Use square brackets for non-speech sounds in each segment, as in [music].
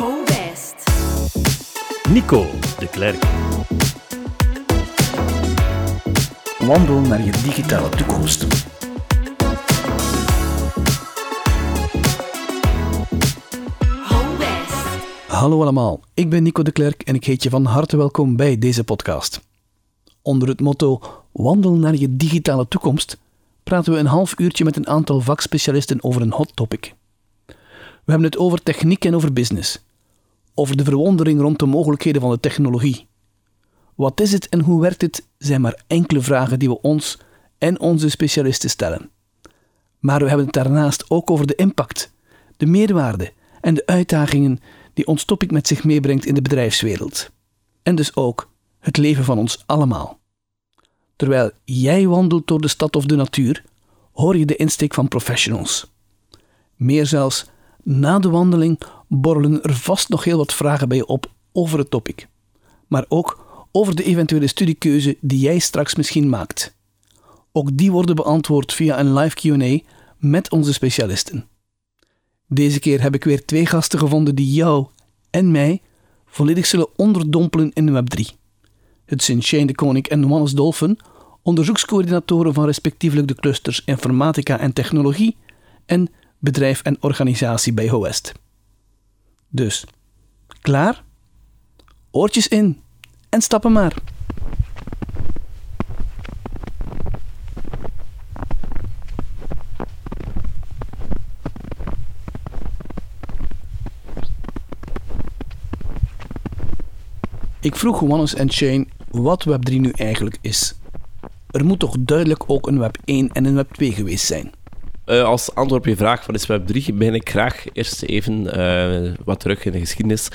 Ho West. Nico de Klerk. Wandel naar je digitale toekomst. Ho West. Hallo allemaal, ik ben Nico de Klerk en ik heet je van harte welkom bij deze podcast. Onder het motto Wandel naar je digitale toekomst praten we een half uurtje met een aantal vakspecialisten over een hot topic. We hebben het over techniek en over business. Over de verwondering rond de mogelijkheden van de technologie. Wat is het en hoe werkt het zijn maar enkele vragen die we ons en onze specialisten stellen. Maar we hebben het daarnaast ook over de impact, de meerwaarde en de uitdagingen die ons topic met zich meebrengt in de bedrijfswereld. En dus ook het leven van ons allemaal. Terwijl jij wandelt door de stad of de natuur, hoor je de insteek van professionals. Meer zelfs, na de wandeling borrelen er vast nog heel wat vragen bij je op over het topic. Maar ook over de eventuele studiekeuze die jij straks misschien maakt. Ook die worden beantwoord via een live QA met onze specialisten. Deze keer heb ik weer twee gasten gevonden die jou en mij volledig zullen onderdompelen in Web3. Het zijn Shane de Koning en Wannes Dolphin, onderzoekscoördinatoren van respectievelijk de clusters Informatica en Technologie en Bedrijf en Organisatie bij HOEST. Dus, klaar? Oortjes in en stappen maar. Ik vroeg Wannes en Shane wat Web3 nu eigenlijk is. Er moet toch duidelijk ook een Web 1 en een Web 2 geweest zijn. Eh, als antwoord op je vraag wat is Web 3, begin ik graag eerst even eh, wat terug in de geschiedenis.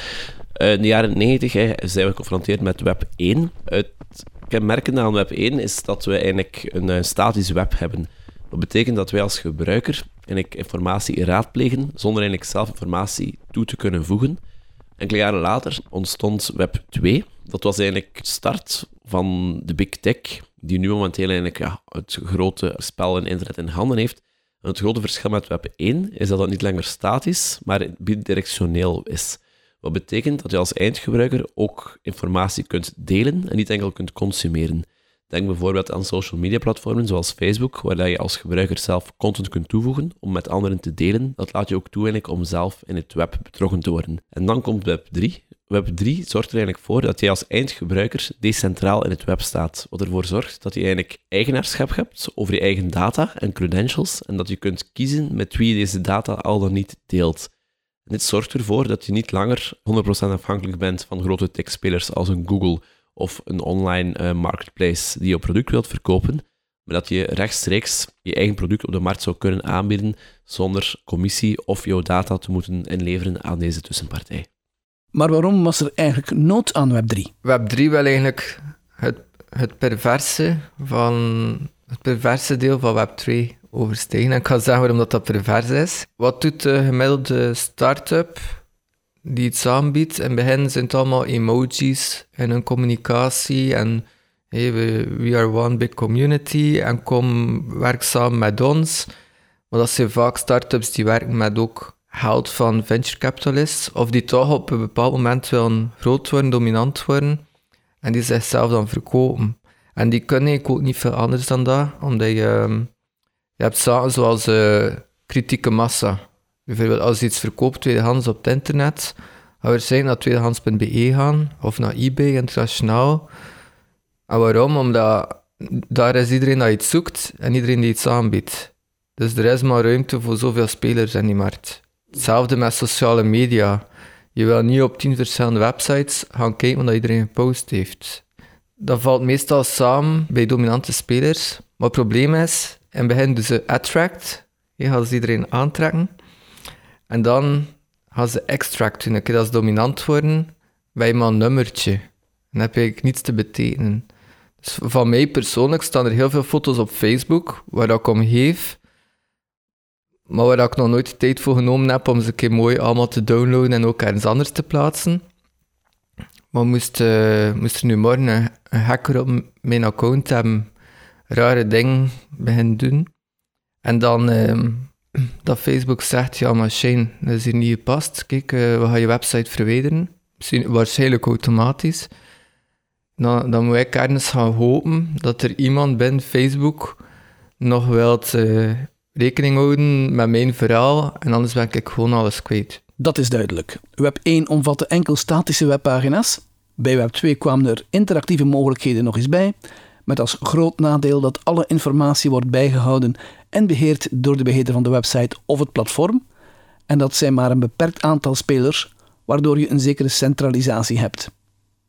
Eh, in de jaren 90 hè, zijn we geconfronteerd met Web 1. Het kenmerkende aan Web 1 is dat we eigenlijk een statisch web hebben. Dat betekent dat wij als gebruiker eigenlijk informatie raadplegen zonder eigenlijk zelf informatie toe te kunnen voegen. Enkele jaren later ontstond Web 2. Dat was eigenlijk de start van de big tech, die nu momenteel eigenlijk ja, het grote spel in internet in handen heeft. Het grote verschil met Web 1 is dat het niet langer statisch, maar bidirectioneel is. Wat betekent dat je als eindgebruiker ook informatie kunt delen en niet enkel kunt consumeren. Denk bijvoorbeeld aan social media platformen zoals Facebook, waar je als gebruiker zelf content kunt toevoegen om met anderen te delen. Dat laat je ook toe om zelf in het web betrokken te worden. En dan komt Web 3. Web 3 zorgt er eigenlijk voor dat jij als eindgebruiker decentraal in het web staat. Wat ervoor zorgt dat je eigenlijk eigenaarschap hebt over je eigen data en credentials en dat je kunt kiezen met wie je deze data al dan niet deelt. Dit zorgt ervoor dat je niet langer 100% afhankelijk bent van grote techspelers als een Google of een online eh, marketplace die je product wilt verkopen, maar dat je rechtstreeks je eigen product op de markt zou kunnen aanbieden zonder commissie of jouw data te moeten inleveren aan deze tussenpartij. Maar waarom was er eigenlijk nood aan Web3? Web 3 wil eigenlijk het, het perverse van het perverse deel van Web 2 overstegen. En ik ga zeggen waarom dat, dat pervers is. Wat doet de gemiddelde start-up die iets aanbiedt? In het begin zijn het allemaal emojis in hun communicatie en hey, we, we are one big community en kom werk samen met ons. Maar dat zijn vaak start-ups die werken met ook geld van venture capitalists of die toch op een bepaald moment willen groot worden, dominant worden en die zichzelf dan verkopen. En die kunnen eigenlijk ook niet veel anders dan dat, omdat je, ehm, je hebt zaken zoals eh, kritieke massa. Bijvoorbeeld als je iets verkoopt tweedehands op het internet, gaan we zijn naar tweedehands.be gaan of naar eBay internationaal. En waarom? Omdat daar is iedereen dat iets zoekt en iedereen die iets aanbiedt. Dus er is maar ruimte voor zoveel spelers in die markt. Hetzelfde met sociale media. Je wil niet op tien verschillende websites gaan kijken wat iedereen gepost heeft. Dat valt meestal samen bij dominante spelers. Maar het probleem is, in het begin ze attract. Je gaat ze iedereen aantrekken. En dan gaan ze extract doen. Als dominant worden, bij maar een nummertje. En dan heb eigenlijk niets te betekenen. Dus van mij persoonlijk staan er heel veel foto's op Facebook, waar ik om geef. Maar waar ik nog nooit de tijd voor genomen heb om ze een keer mooi allemaal te downloaden en ook ergens anders te plaatsen. Maar moest, eh, moest er nu morgen een, hacker op mijn account hebben, rare dingen beginnen doen. En dan ehm, [clears throat] dat Facebook zegt, ja maar Shane, dat is hier niet gepast. Kijk, eh, we gaan je website verwijderen. Waarschijnlijk automatisch. Dan, dan moet ik ergens gaan hopen dat er iemand binnen Facebook nog eh, rekening houden met mijn verhaal. En anders ben ik gewoon alles kwijt. Dat is duidelijk. Web 1 omvatte enkel statische webpagina's. Bij Web 2 kwamen er interactieve mogelijkheden nog eens bij, met als groot nadeel dat alle informatie wordt bijgehouden en beheerd door de beheerder van de website of het platform. En dat zijn maar een beperkt aantal spelers, waardoor je een zekere centralisatie hebt.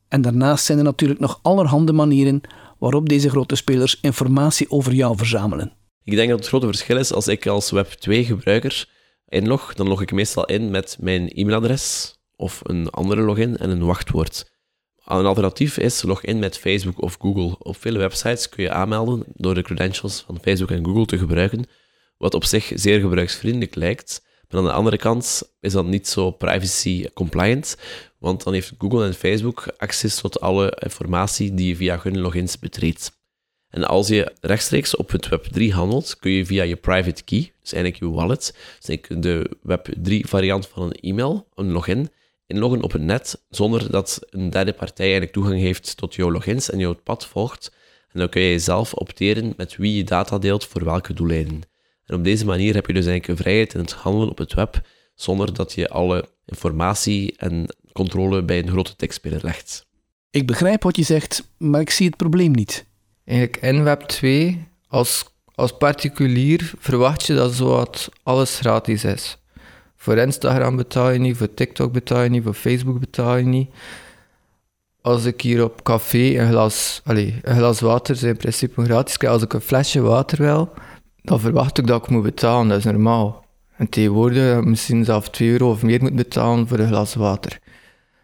En daarnaast zijn er natuurlijk nog allerhande manieren waarop deze grote spelers informatie over jou verzamelen. Ik denk dat het grote verschil is als ik als Web2-gebruiker inlog, dan log ik meestal in met mijn e-mailadres of een andere login en een wachtwoord. Een alternatief is log in met Facebook of Google. Op vele websites kun je aanmelden door de credentials van Facebook en Google te gebruiken, wat op zich zeer gebruiksvriendelijk lijkt. Maar aan de andere kant is dat niet zo privacy compliant, want dan heeft Google en Facebook access tot alle informatie die je via hun logins betreedt. En als je rechtstreeks op het Web3 handelt, kun je via je private key, dus eigenlijk je wallet, dus de Web3 variant van een e-mail, een login, inloggen op het net zonder dat een derde partij eigenlijk toegang heeft tot jouw logins en jouw pad volgt. En dan kun je zelf opteren met wie je data deelt voor welke doeleinden. En op deze manier heb je dus eigenlijk een vrijheid in het handelen op het web, zonder dat je alle informatie en controle bij een grote tekstspeler legt. Ik begrijp wat je zegt, maar ik zie het probleem niet. Eigenlijk in Web 2, als, als particulier, verwacht je dat zowat alles gratis is. Voor Instagram betaal je niet, voor TikTok betaal je niet, voor Facebook betaal je niet. Als ik hier op café een glas, allez, een glas water is in principe gratis als ik een flesje water wil, dan verwacht ik dat ik moet betalen, dat is normaal. En tegenwoordig misschien zelfs 2 euro of meer moet betalen voor een glas water.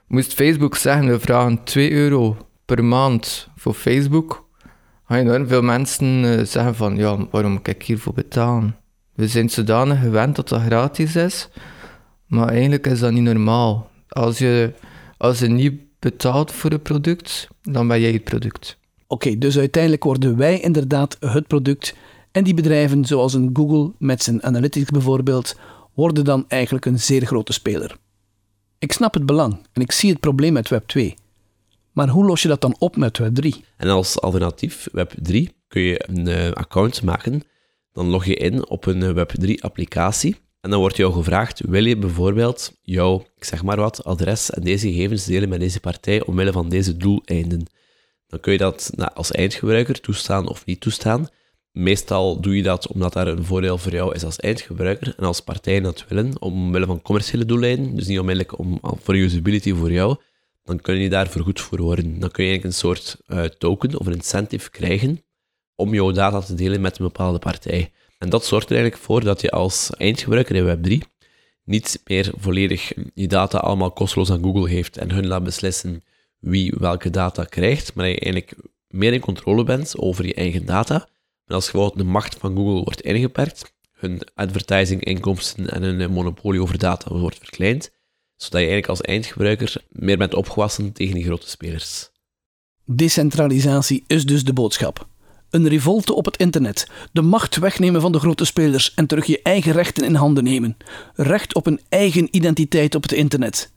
Moest Facebook zeggen, we vragen 2 euro per maand voor Facebook, veel mensen eh, zeggen van, ja, waarom moet ik hiervoor betalen? We zijn zodanig gewend dat dat gratis is, maar eigenlijk is dat niet normaal. Als je, als je niet betaalt voor een product, dan ben jij het product. Oké, dus uiteindelijk worden wij inderdaad het product en die bedrijven zoals een Google met zijn analytics bijvoorbeeld, worden dan eigenlijk een zeer grote speler. Ik snap het belang en ik zie het probleem met Web 2. Maar hoe los je dat dan op met Web 3? En als alternatief Web 3 kun je een uh, account maken. Dan log je in op een eh, Web 3 applicatie. En dan wordt jou gevraagd, wil je bijvoorbeeld jouw, ik zeg maar wat, adres en deze gegevens delen met deze partij omwille van deze doeleinden? Dan kun je dat als eindgebruiker toestaan of niet toestaan. Meestal doe je dat omdat daar een voordeel voor jou is als eindgebruiker en als partijen dat willen, omwille van commerciële doeleinden, dus niet onmiddellijk om, voor usability voor jou, dan kun je daar vergoed voor worden. Dan kun je eigenlijk een soort uh, token of een incentive krijgen om jouw data te delen met een bepaalde partij. En dat zorgt er eigenlijk voor dat je als eindgebruiker in Web3 niet meer volledig je data allemaal kosteloos aan Google heeft en hun laat beslissen wie welke data krijgt, maar dat je eigenlijk meer in controle bent over je eigen data. En als gewoon de macht van Google wordt ingeperkt, hun advertising-inkomsten en hun monopolie over data wordt verkleind, zodat je eigenlijk als eindgebruiker meer bent opgewassen tegen die grote spelers. Decentralisatie is dus de boodschap. Een revolte op het internet. De macht wegnemen van de grote spelers en terug je eigen rechten in handen nemen. Recht op een eigen identiteit op het internet.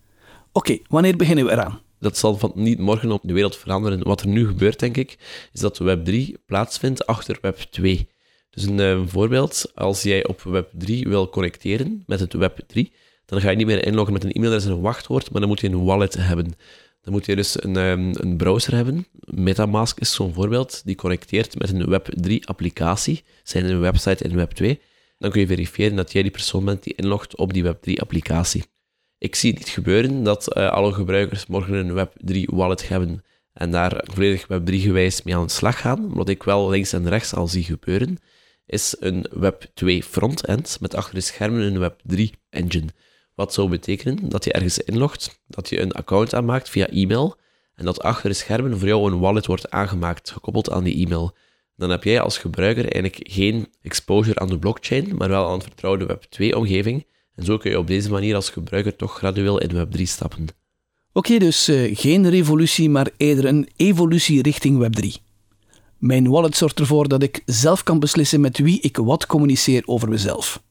Oké, wanneer beginnen we eraan? Dat zal van niet morgen op de wereld veranderen. Wat er nu gebeurt, denk ik, is dat Web 3 plaatsvindt achter Web 2. Dus een uh, voorbeeld, als jij op Web 3 wil connecteren met het Web 3, dan ga je niet meer inloggen met een e-mailadres en een wachtwoord, maar dan moet je een wallet hebben. Dan moet je dus een, um, een browser hebben. Metamask is zo'n voorbeeld, die connecteert met een Web3-applicatie, zijn een website in Web2. Dan kun je verifiëren dat jij die persoon bent die inlogt op die Web3-applicatie. Ik zie niet gebeuren dat uh, alle gebruikers morgen een Web3-wallet hebben en daar volledig Web3-gewijs mee aan de slag gaan. Wat ik wel links en rechts al zie gebeuren, is een Web2 frontend met achter de schermen een Web3-engine. Wat zou betekenen dat je ergens inlogt, dat je een account aanmaakt via e-mail en dat achter de schermen voor jou een wallet wordt aangemaakt, gekoppeld aan die e-mail. Dan heb jij als gebruiker eigenlijk geen exposure aan de blockchain, maar wel aan een vertrouwde Web2-omgeving. En zo kun je op deze manier als gebruiker toch gradueel in Web3 stappen. Oké, dus uh, geen revolutie, maar eerder een evolutie richting Web3. Mijn wallet zorgt ervoor dat ik zelf kan beslissen met wie ik wat communiceer over mezelf.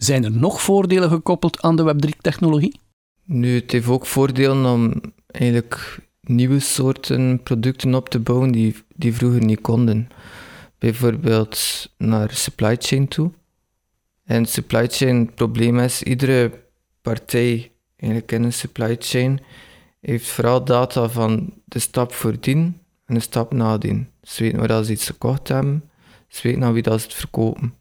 Zijn er nog voordelen gekoppeld aan de Web3-technologie? Nu, het heeft ook voordelen om eigenlijk nieuwe soorten producten op te bouwen die, die vroeger niet konden. Bijvoorbeeld naar supply chain toe. En supply chain, het probleem is, iedere partij eigenlijk in een supply chain heeft vooral data van de stap voordien en de stap nadien. Ze weten waar ze iets gekocht hebben, ze weten aan wie dat ze het verkopen.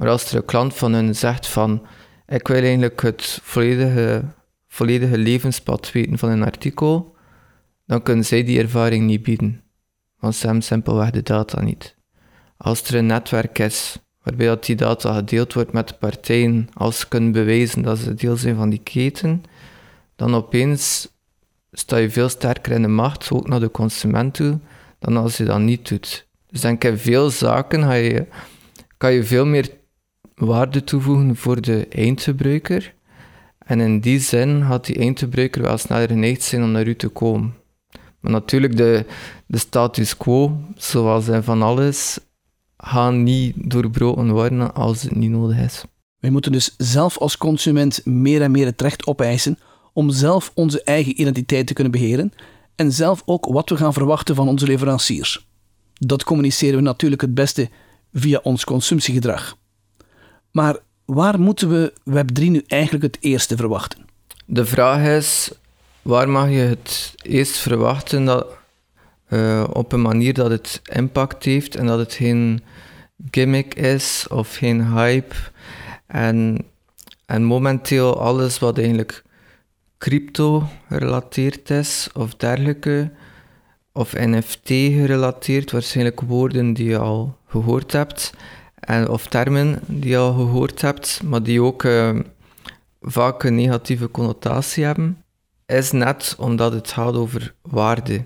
Maar als er een klant van hen zegt van ik wil eigenlijk het volledige, volledige levenspad weten van een artikel, dan kunnen zij die ervaring niet bieden. Want ze hebben simpelweg de data niet. Als er een netwerk is waarbij dat die data gedeeld wordt met de partijen, als ze kunnen bewijzen dat ze deel zijn van die keten, dan opeens sta je veel sterker in de macht, ook naar de consument toe, dan als je dat niet doet. Dus denk ik, veel zaken ga je, kan je veel meer waarde toevoegen voor de eindgebruiker. En in die zin gaat die eindgebruiker wel sneller geneigd zijn om naar u te komen. Maar natuurlijk, de, de status quo, zoals in van alles, gaan niet doorbroken worden als het niet nodig is. Wij moeten dus zelf als consument meer en meer het recht opeisen om zelf onze eigen identiteit te kunnen beheren en zelf ook wat we gaan verwachten van onze leveranciers. Dat communiceren we natuurlijk het beste via ons consumptiegedrag. Maar waar moeten we Web3 nu eigenlijk het eerste verwachten? De vraag is, waar mag je het eerst verwachten dat, uh, op een manier dat het impact heeft en dat het geen gimmick is of geen hype. En, en momenteel alles wat eigenlijk crypto gerelateerd is of dergelijke, of NFT gerelateerd, waarschijnlijk woorden die je al gehoord hebt, en, of termen die je al gehoord hebt, maar die ook uh, vaak een negatieve connotatie hebben, is net omdat het gaat over waarde.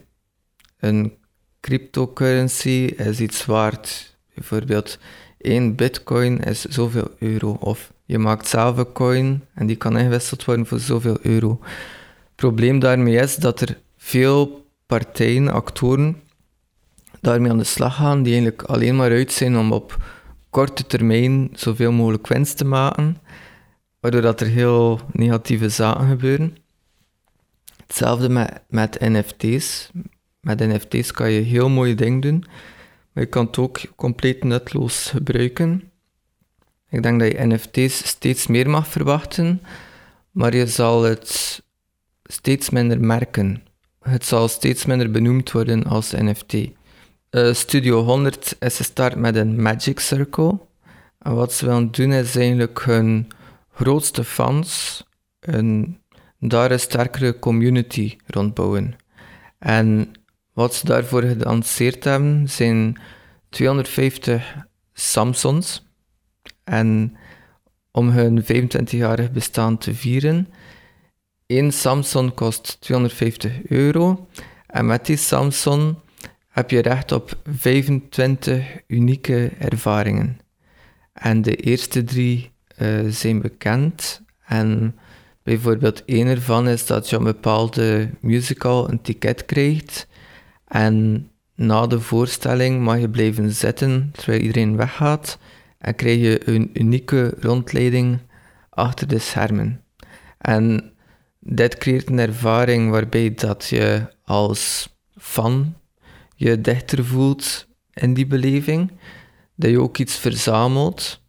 Een cryptocurrency is iets waard. Bijvoorbeeld één bitcoin is zoveel euro. Of je maakt zelf een coin en die kan ingewisseld worden voor zoveel euro. Het probleem daarmee is dat er veel partijen, actoren, daarmee aan de slag gaan, die eigenlijk alleen maar uit zijn om op korte termijn zoveel mogelijk winst te maken, waardoor dat er heel negatieve zaken gebeuren. Hetzelfde met, met NFT's. Met NFT's kan je heel mooie dingen doen, maar je kan het ook compleet nutloos gebruiken. Ik denk dat je NFT's steeds meer mag verwachten, maar je zal het steeds minder merken. Het zal steeds minder benoemd worden als NFT. Uh, Studio 100 is gestart met een Magic Circle. Wat ze willen doen is eigenlijk hun grootste fans een, daar een sterkere community rondbouwen. En wat ze daarvoor gelanceerd hebben zijn 250 Samsons. En om hun 25-jarig bestaan te vieren, één Samsung kost 250 euro. En met die Samsung heb je recht op 25 unieke ervaringen. En de eerste drie uh, zijn bekend. En bijvoorbeeld één ervan is dat je een bepaalde musical een ticket krijgt. En na de voorstelling mag je blijven zitten terwijl iedereen weggaat en krijg je een unieke rondleiding achter de schermen. En dit creëert een ervaring waarbij dat je als fan je dichter voelt in die beleving, dat je ook iets verzamelt.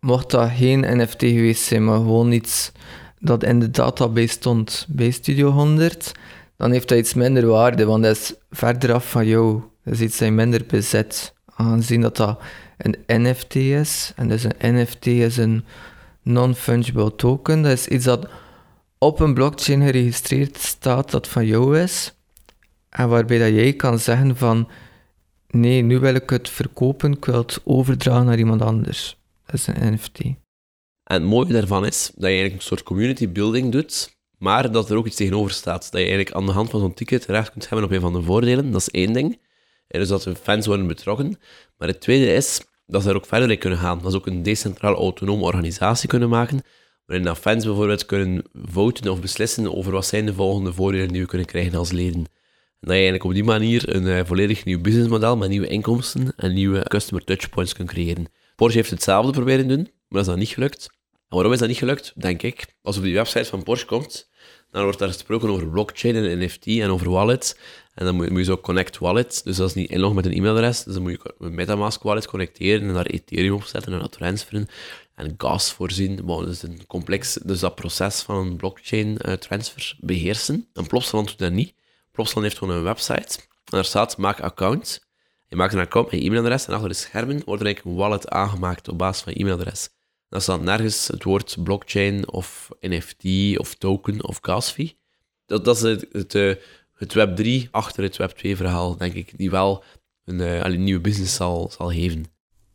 Mocht dat geen NFT geweest zijn, maar gewoon iets dat in de database stond bij Studio 100, dan heeft dat iets minder waarde, want dat is verder af van jou. Dat is iets dat minder bezit. Aangezien dat dat een NFT is, en dus een NFT is een non-fungible token, dat is iets dat op een blockchain geregistreerd staat dat van jou is, en waarbij dat jij kan zeggen van nee, nu wil ik het verkopen, ik wil het overdragen naar iemand anders. Dat is een NFT. En het mooie daarvan is dat je eigenlijk een soort community building doet, maar dat er ook iets tegenover staat. Dat je eigenlijk aan de hand van zo'n ticket recht kunt hebben op een van de voordelen. Dat is één ding. En dus dat de fans worden betrokken. Maar het tweede is dat ze daar ook verder in kunnen gaan. Dat ze ook een decentraal autonome organisatie kunnen maken, waarin dat fans bijvoorbeeld kunnen voten of beslissen over wat zijn de volgende voordelen die we kunnen krijgen als leden. En dat je eigenlijk op die manier een uh, volledig nieuw businessmodel met nieuwe inkomsten en nieuwe customer touchpoints kunt creëren. Porsche heeft hetzelfde proberen doen, maar dat is dan niet gelukt. En waarom is dat niet gelukt? Denk ik. Als je op die website van Porsche komt, dan wordt daar gesproken over blockchain en NFT en over wallets. En dan moet je, zo connect wallet, dus dat is niet inloggen met een e-mailadres, dus dan moet je een Metamask wallet connecteren en daar Ethereum op zetten en dat transferen en gas voorzien. Dat is een complex, dus dat proces van een blockchain eh, transfer beheersen. En Plopsaland doet dat niet. Plopsaland heeft gewoon een website en daar staat maak account. Je maakt een account met je e-mailadres en achter de schermen wordt er eigenlijk een wallet aangemaakt op basis van je e-mailadres. Dan staat nergens het woord blockchain of NFT of token of gas fee. Dat, dat is het, het, eh, het Web 3 achter het Web 2 verhaal, denk ik, die wel een, eh, nieuwe business zal, zal geven.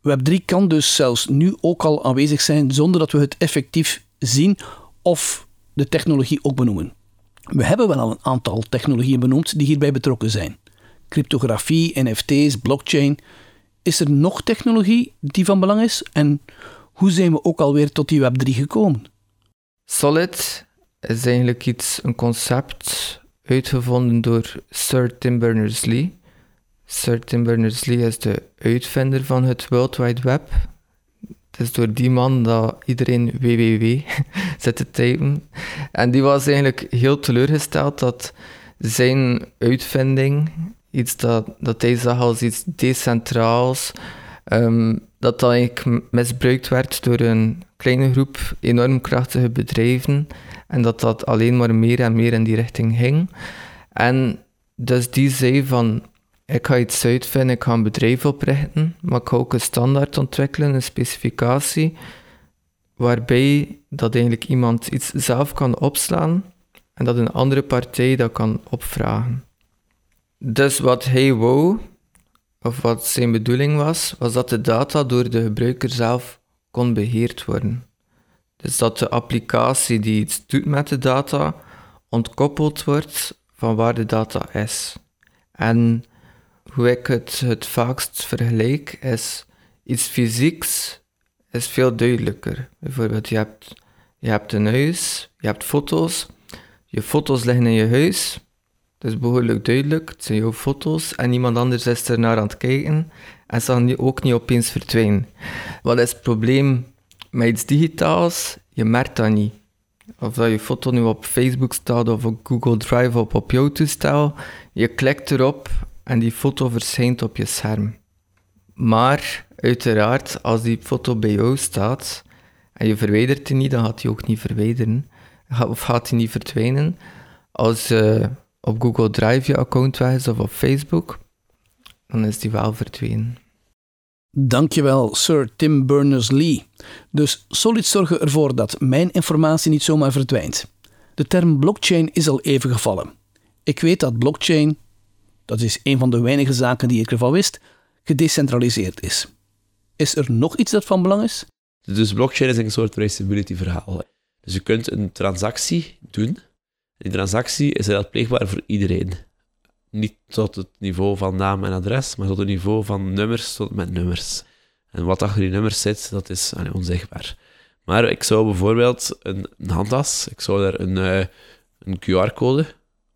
Web3 kan dus zelfs nu ook al aanwezig zijn zonder dat we het effectief zien of de technologie ook benoemen. We hebben wel al een aantal technologieën benoemd die hierbij betrokken zijn. Cryptografie, NFT's, blockchain. Is er nog technologie die van belang is? En hoe zijn we ook alweer tot die Web3 gekomen? Solid is eigenlijk iets, een concept uitgevonden door Sir Tim Berners-Lee. Sir Tim Berners-Lee is de uitvinder van het World Wide Web. Het is door die man dat iedereen www [laughs] zit te typen. En die was eigenlijk heel teleurgesteld dat zijn uitvinding, iets dat, dat hij zag als iets decentraals, ehm, dat dat eigenlijk misbruikt werd door een kleine groep enorm krachtige bedrijven en dat dat alleen maar meer en meer in die richting ging. En dus die zei van, ik ga iets uitvinden, ik ga een bedrijf oprichten, maar ik ga ook een standaard ontwikkelen, een specificatie, waarbij dat eigenlijk iemand iets zelf kan opslaan en dat een andere partij dat kan opvragen. Dus wat hij wou, of wat zijn bedoeling was, was dat de data door de gebruiker zelf kon beheerd worden. Dus dat de applicatie die iets doet met de data ontkoppeld wordt van waar de data is. En hoe ik het het vaakst vergelijk is iets fysieks is veel duidelijker. Bijvoorbeeld, je hebt, je hebt een huis, je hebt foto's, je foto's liggen in je huis. Dat is behoorlijk duidelijk, het zijn jouw foto's en iemand anders is er naar aan het kijken en zal nu ook niet opeens verdwijnen. Wat is het probleem met iets digitaals? Je merkt dat niet. Of dat je foto nu op Facebook staat of op Google Drive of op jouw toestel, je klikt erop en die foto verschijnt op je scherm. Maar uiteraard, als die foto bij jou staat en je verwijdert die niet, dan gaat die ook niet verwijderen. Of gaat die niet verdwijnen. Als eh, op Google Drive je account weg of op Facebook, dan is die wel verdwenen. Dankjewel, Sir Tim Berners-Lee. Dus Solid zorgen ervoor dat mijn informatie niet zomaar verdwijnt. De term blockchain is al even gevallen. Ik weet dat blockchain, dat is een van de weinige zaken die ik ervan wist, gedecentraliseerd is. Is er nog iets dat van belang is? Dus blockchain is een soort traceability verhaal. Dus je kunt een transactie doen. Die transactie is pleegbaar voor iedereen. Niet tot het niveau van naam en adres, maar tot het niveau van nummers tot met nummers. En wat achter die nummers zit, dat is onzichtbaar. Maar ik zou bijvoorbeeld een, een handtas, ik zou daar een, eh, een QR-code,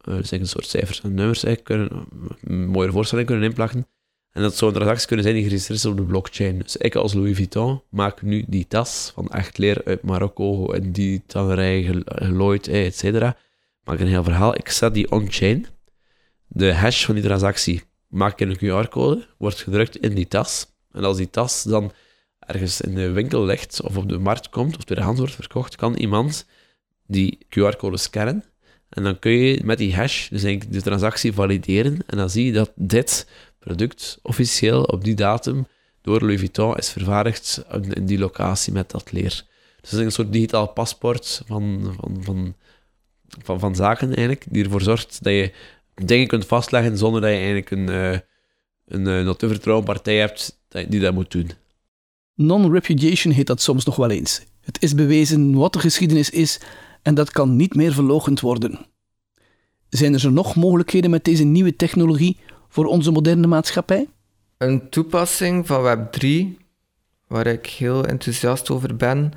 eh, dus een soort cijfers en nummers, kunnen, een mooie voorstelling kunnen inplakken. En dat zou een transactie kunnen zijn die geregistreerd is op de blockchain. Dus ik als Louis Vuitton maak nu die tas van echt leer uit Marokko en die tannerij gel- gelooid, et cetera. Maak een heel verhaal. Ik zet die on-chain. De hash van die transactie maak ik in een QR-code, wordt gedrukt in die tas. En als die tas dan ergens in de winkel ligt of op de markt komt of tweedehands wordt verkocht, kan iemand die QR-code scannen. En dan kun je met die hash dus eigenlijk de transactie valideren. En dan zie je dat dit product officieel op die datum door Louis Vuitton is vervaardigd in die locatie met dat leer. Dus dat is een soort digitaal paspoort van, van, van, van, van zaken eigenlijk, die ervoor zorgt dat je dingen kunt vastleggen zonder dat je eigenlijk een, eh, een, een not te vertrouwen partij hebt die dat moet doen. Non-repudiation heet dat soms nog wel eens. Het is bewezen wat de geschiedenis is en dat kan niet meer verloochend worden. Zijn er nog mogelijkheden met deze nieuwe technologie voor onze moderne maatschappij? Een toepassing van Web3, waar ik heel enthousiast over ben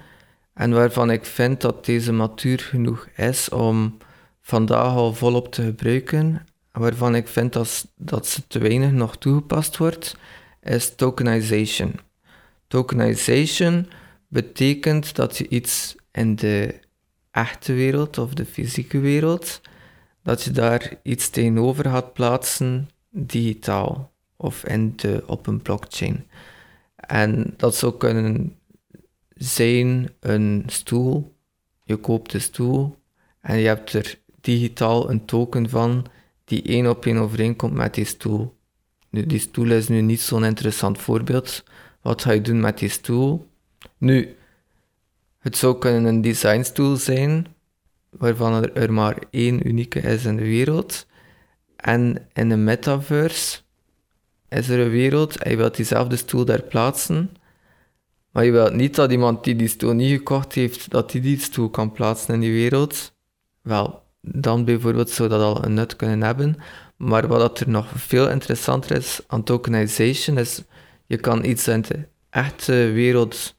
en waarvan ik vind dat deze matuur genoeg is om vandaag al volop te gebruiken, en waarvan ik vind dat, dat ze te weinig nog toegepast wordt, is tokenization. Tokenization betekent dat je iets in de echte wereld of de fysieke wereld, dat je daar iets tegenover gaat plaatsen digitaal of in de, op een blockchain. En dat zou kunnen zijn een stoel. Je koopt de stoel en je hebt er digitaal een token van die één op één overeenkomt met die stoel. Nu, die stoel is nu niet zo'n interessant voorbeeld. Wat ga je doen met die stoel? Nu, het zou kunnen een designstoel zijn, waarvan er, er maar één unieke is in de wereld. En in een metaverse is er een wereld en je wilt diezelfde stoel daar plaatsen. Maar je wilt niet dat iemand die die stoel niet gekocht heeft, dat die die stoel kan plaatsen in die wereld. Wel, dan bijvoorbeeld zou dat al een nut kunnen hebben. Maar wat er nog veel interessanter is aan tokenization, is je kan iets in de echte wereld,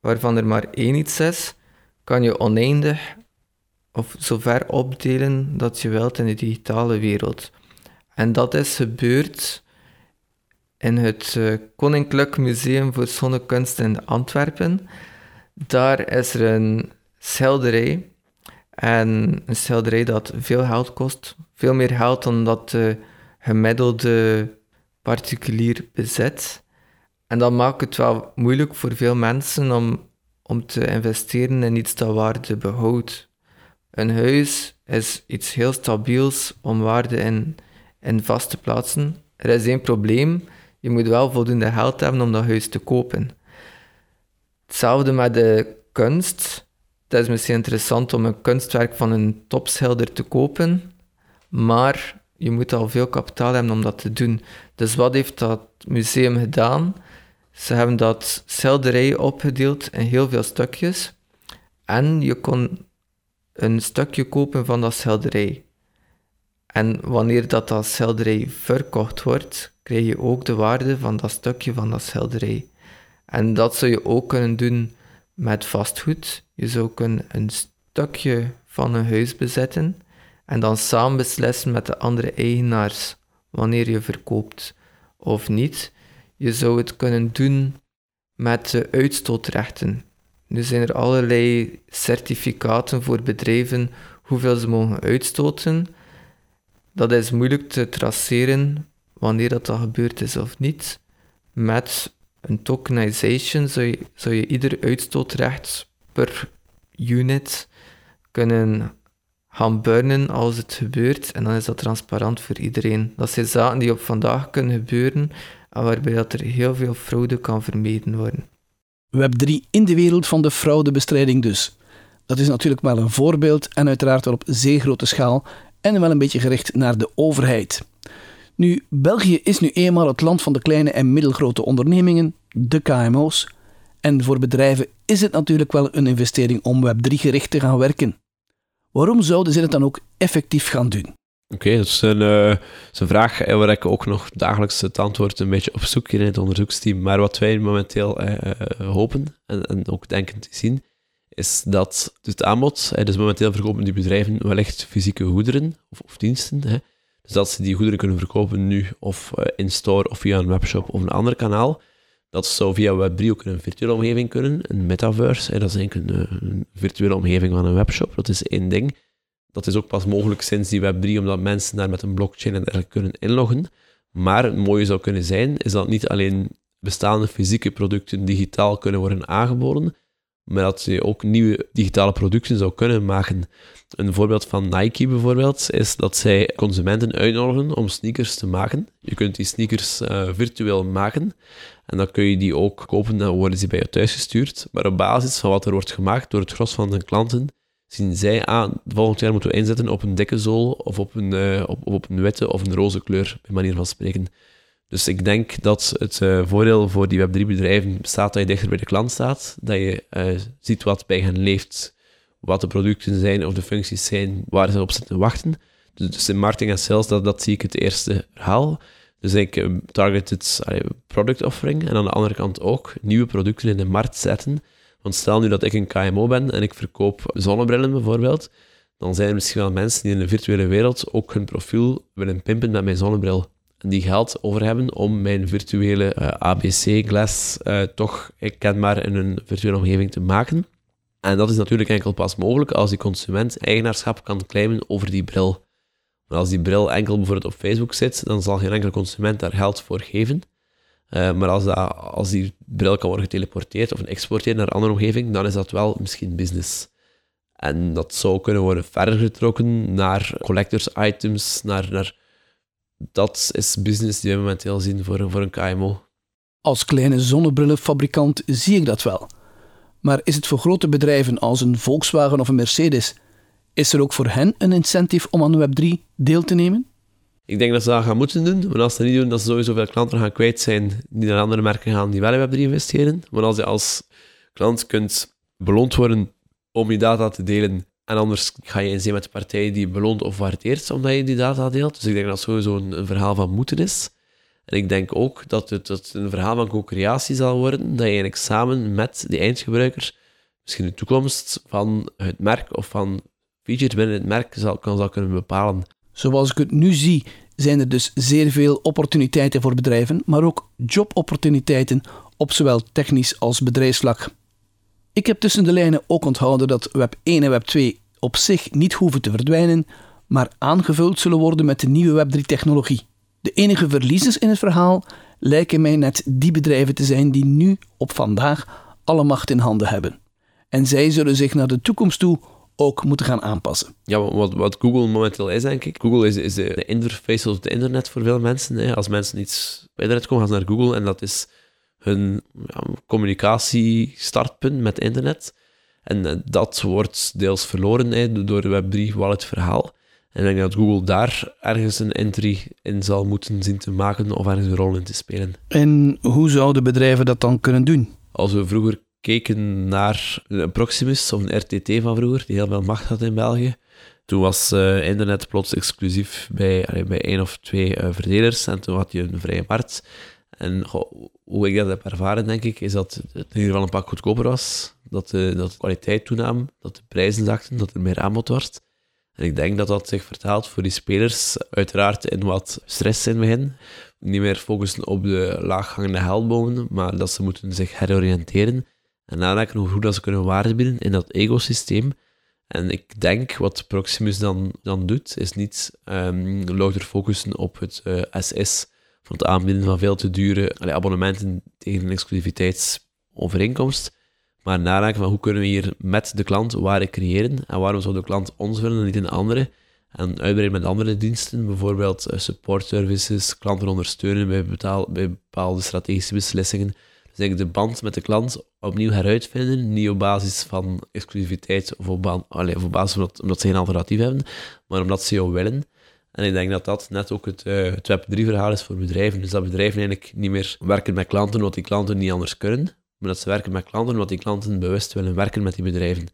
waarvan er maar één iets is, kan je oneindig of zover opdelen dat je wilt in de digitale wereld. En dat is gebeurd in het uh, Koninklijk Museum voor Zonnekunst in Antwerpen. Daar is er een schilderij. En een schilderij dat veel geld kost. Veel meer geld dan dat de gemiddelde particulier bezit. En dat maakt het wel moeilijk voor veel mensen om, om te investeren in iets dat waarde behoudt. Een huis is iets heel stabiels om waarde in, in vast te plaatsen. Er is één probleem je moet wel voldoende geld hebben om dat huis te kopen. Hetzelfde met de kunst. Het is misschien interessant om een kunstwerk van een topschilder te kopen, maar je moet al veel kapitaal hebben om dat te doen. Dus wat heeft dat museum gedaan? Ze hebben dat schilderij opgedeeld in heel veel stukjes en je kon een stukje kopen van dat schilderij. En wanneer dat, dat schilderij verkocht wordt, krijg je ook de waarde van dat stukje van dat schilderij. En dat zou je ook kunnen doen met vastgoed. Je zou kunnen een stukje van een huis bezetten en dan samen beslissen met de andere eigenaars wanneer je verkoopt of niet. Je zou het kunnen doen met de uitstootrechten. Nu zijn er allerlei certificaten voor bedrijven hoeveel ze mogen uitstoten. Dat is moeilijk te traceren wanneer dat, dat gebeurd is of niet. Met een tokenization zou je, zou je ieder uitstootrecht per unit kunnen gaan burnen als het gebeurt. En dan is dat transparant voor iedereen. Dat zijn zaken die op vandaag kunnen gebeuren waarbij dat er heel veel fraude kan vermeden worden. Web 3 in de wereld van de fraudebestrijding dus. Dat is natuurlijk wel een voorbeeld en uiteraard wel op zeer grote schaal en wel een beetje gericht naar de overheid. Nu, België is nu eenmaal het land van de kleine en middelgrote ondernemingen, de KMO's. En voor bedrijven is het natuurlijk wel een investering om Web3 gericht te gaan werken. Waarom zouden ze het dan ook effectief gaan doen? Oké, dat is een, een vraag eh, waar ik ook nog dagelijks het antwoord een beetje op zoek in het onderzoeksteam. Maar wat wij momenteel uh, hopen en, en, ook denken te zien, is dat het aanbod, dus momenteel verkopen die bedrijven wellicht fysieke goederen of, of diensten, dus dat ze die goederen kunnen verkopen nu of in store of via een webshop of een ander kanaal. Dat zou via Web3 ook een virtuele omgeving kunnen, een metaverse. Hè, dat is eigenlijk een, virtuele omgeving van een webshop. Dat is één ding. Dat is ook pas mogelijk sinds die Web3, omdat mensen daar met een blockchain en dergelijke kunnen inloggen. Maar het mooie zou kunnen zijn, is dat niet alleen bestaande fysieke producten digitaal kunnen worden aangeboden, maar dat je ook nieuwe digitale producten zou kunnen maken. Een voorbeeld van Nike bijvoorbeeld is dat zij consumenten uitnodigen om sneakers te maken. Je kunt die sneakers uh, virtueel maken en dan kun je die ook kopen en worden ze bij je thuis gestuurd. Maar op basis van wat er wordt gemaakt door het gros van de klanten, zien zij aan, ah, volgend jaar moeten we inzetten op een dikke zool of op een, uh, op, op een witte of een roze kleur, bij manier van spreken. Dus ik denk dat het uh, voordeel voor die Web3-bedrijven bestaat dat je dichter bij de klant staat, dat je uh, ziet wat bij hen leeft, wat de producten zijn of de functies zijn waar ze op zitten wachten. Dus, dus in marketing en sales, dat, dat zie ik het eerste verhaal. Dus ik targeted product offering en aan de andere kant ook nieuwe producten in de markt zetten. Want stel nu dat ik een KMO ben en ik verkoop zonnebrillen bijvoorbeeld, dan zijn er misschien wel mensen die in de virtuele wereld ook hun profiel willen pimpen met mijn zonnebril die geld over hebben om mijn virtuele eh, ABC-glas uh, eh, toch kenbaar in een virtuele omgeving te maken. En dat is natuurlijk enkel pas mogelijk als die consument eigenaarschap kan claimen over die bril. Maar als die bril enkel bijvoorbeeld op Facebook zit, dan zal geen enkele consument daar geld voor geven. Eh, maar als, als die bril kan worden geteleporteerd of geëxporteerd naar een andere omgeving, dan is dat wel misschien business. En dat zou kunnen worden verder getrokken naar collectors items, naar, naar... Dat is business die we momenteel zien voor, voor een KMO. Als kleine zonnebrillenfabrikant zie ik dat wel. Maar is het voor grote bedrijven als een Volkswagen of een Mercedes, is er ook voor hen een incentive om aan Web3 deel te nemen? Ik denk dat ze dat gaan moeten doen, maar als ze dat niet doen, dat ze sowieso veel klanten gaan kwijt zijn die naar andere merken gaan die wel in Web3 investeren. Maar als je als klant kunt beloond worden om je data te delen en anders ga je in zee met de partij die beloont of waardeert omdat je die data deelt. Dus ik denk dat het sowieso een, verhaal van moeten is. En ik denk ook dat het, het een verhaal van co-creatie zal worden, dat je eigenlijk samen met de eindgebruiker misschien de toekomst van het merk of van features binnen het merk zal, kan, zal kunnen bepalen. Zoals ik het nu zie, zijn er dus zeer veel opportuniteiten voor bedrijven, maar ook jobopportuniteiten op zowel technisch als bedrijfsvlak. Ik heb tussen de lijnen ook onthouden dat Web 1 en Web 2 op zich niet hoeven te verdwijnen, maar aangevuld zullen worden met de nieuwe Web3-technologie. De enige verliezers in het verhaal lijken mij net die bedrijven te zijn die nu op vandaag alle macht in handen hebben. En zij zullen zich naar de toekomst toe ook moeten gaan aanpassen. Ja, wat, wat Google momenteel is, denk ik. Google is, is de, de interface op het internet voor veel mensen. Hè. Als mensen iets op internet komen, gaan ze naar Google en dat is hun ja, communicatiestartpunt met internet. En eh, dat wordt deels verloren hè, door de Web3 wallet verhaal. En ik denk dat Google daar ergens een entry in zal moeten zien te maken of ergens een rol in te spelen. En hoe zouden bedrijven dat dan kunnen doen? Als we vroeger keken naar een Proximus of een RTT van vroeger, die heel veel macht had in België, toen was uh, internet plots exclusief bij, allee, bij één of twee uh, verdelers en toen had je een vrije markt. En hoe ik dat heb ervaren, denk ik, is dat het in ieder geval een pak goedkoper was, dat de, dat kwaliteit toenam, dat de prijzen zakten, dat er meer aanbod was. En ik denk dat dat zich vertaalt voor die spelers uiteraard in wat stress in het begin. Niet meer focussen op de laaghangende heldbomen, maar dat ze moeten zich heroriënteren en nadenken over hoe dat ze kunnen waarde bieden in dat ecosysteem. En ik denk wat Proximus dan, dan doet, is niet um, louter focussen op het uh, eh, SS van het aanbieden van veel te dure abonnementen tegen een exclusiviteitsovereenkomst, maar nadenken van hoe kunnen we hier met de klant waarde creëren en waarom zou de klant ons willen en niet een andere. En uitbreiden met andere diensten, bijvoorbeeld uh, support services, klanten ondersteunen bij, betaal, bij bepaalde strategische beslissingen. Dus de band met de klant opnieuw heruitvinden, niet op basis van exclusiviteit of op, allez, basis van dat, omdat ze geen alternatief hebben, maar omdat ze jou willen. En ik denk dat dat net ook het, uh, het Web3-verhaal is voor bedrijven. Dus dat bedrijven eigenlijk niet meer werken met klanten omdat die klanten niet anders kunnen, maar dat ze werken met klanten omdat die klanten bewust willen werken met die bedrijven.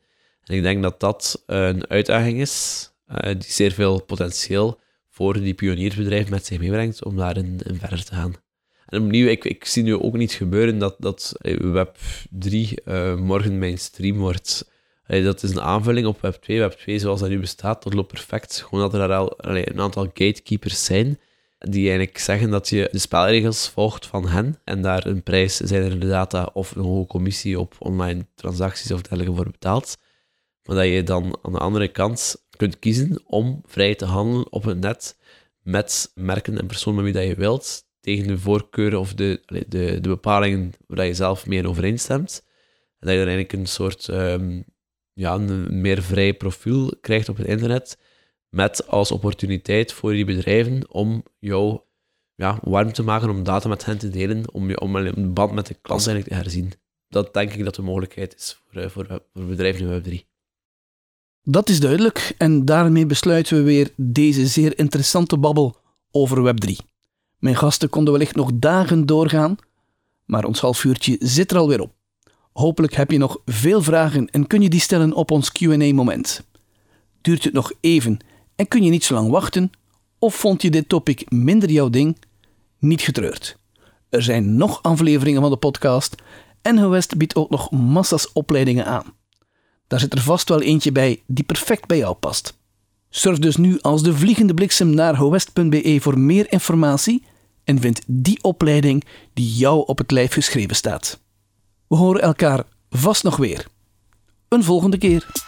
En ik denk dat dat een uitdaging is uh, die zeer veel potentieel voor die pioniersbedrijven met zich meebrengt om daarin in verder te gaan. En opnieuw, ik, ik zie nu ook niet gebeuren dat, dat Web3 uh, morgen mainstream wordt. dat is een aanvulling op Web2. Web2 zoals dat nu bestaat, dat loopt perfect. Gewoon dat er al een aantal gatekeepers zijn die eigenlijk zeggen dat je de spelregels volgt van hen en daar een prijs, zijn er de data of een hoge commissie op online transacties of dergelijke voor betaalt. Maar dat je dan aan de andere kant kunt kiezen om vrij te handelen op het net met merken en personen met wie dat je wilt, tegen de voorkeuren of de, de, de bepalingen waar je zelf mee overeenstemt. En dat je dan eigenlijk een soort um, ja, een meer vrij profiel krijgt op het internet, met als opportuniteit voor die bedrijven om jou ja, warm te maken, om data met hen te delen, om, je, om een band met de klant eigenlijk te herzien. Dat denk ik dat de mogelijkheid is voor, eh, voor, voor bedrijven in Web3. Dat is duidelijk en daarmee besluiten we weer deze zeer interessante babbel over Web3. Mijn gasten konden wellicht nog dagen doorgaan, maar ons halfuurtje zit er alweer op. Hopelijk heb je nog veel vragen en kun je die stellen op ons QA-moment. Duurt het nog even en kun je niet zo lang wachten? Of vond je dit topic minder jouw ding? Niet getreurd. Er zijn nog afleveringen van de podcast en West biedt ook nog massa's opleidingen aan. Daar zit er vast wel eentje bij die perfect bij jou past. Surf dus nu als de vliegende bliksem naar howest.be voor meer informatie en vind die opleiding die jou op het lijf geschreven staat. We horen elkaar vast nog weer. een volgende keer.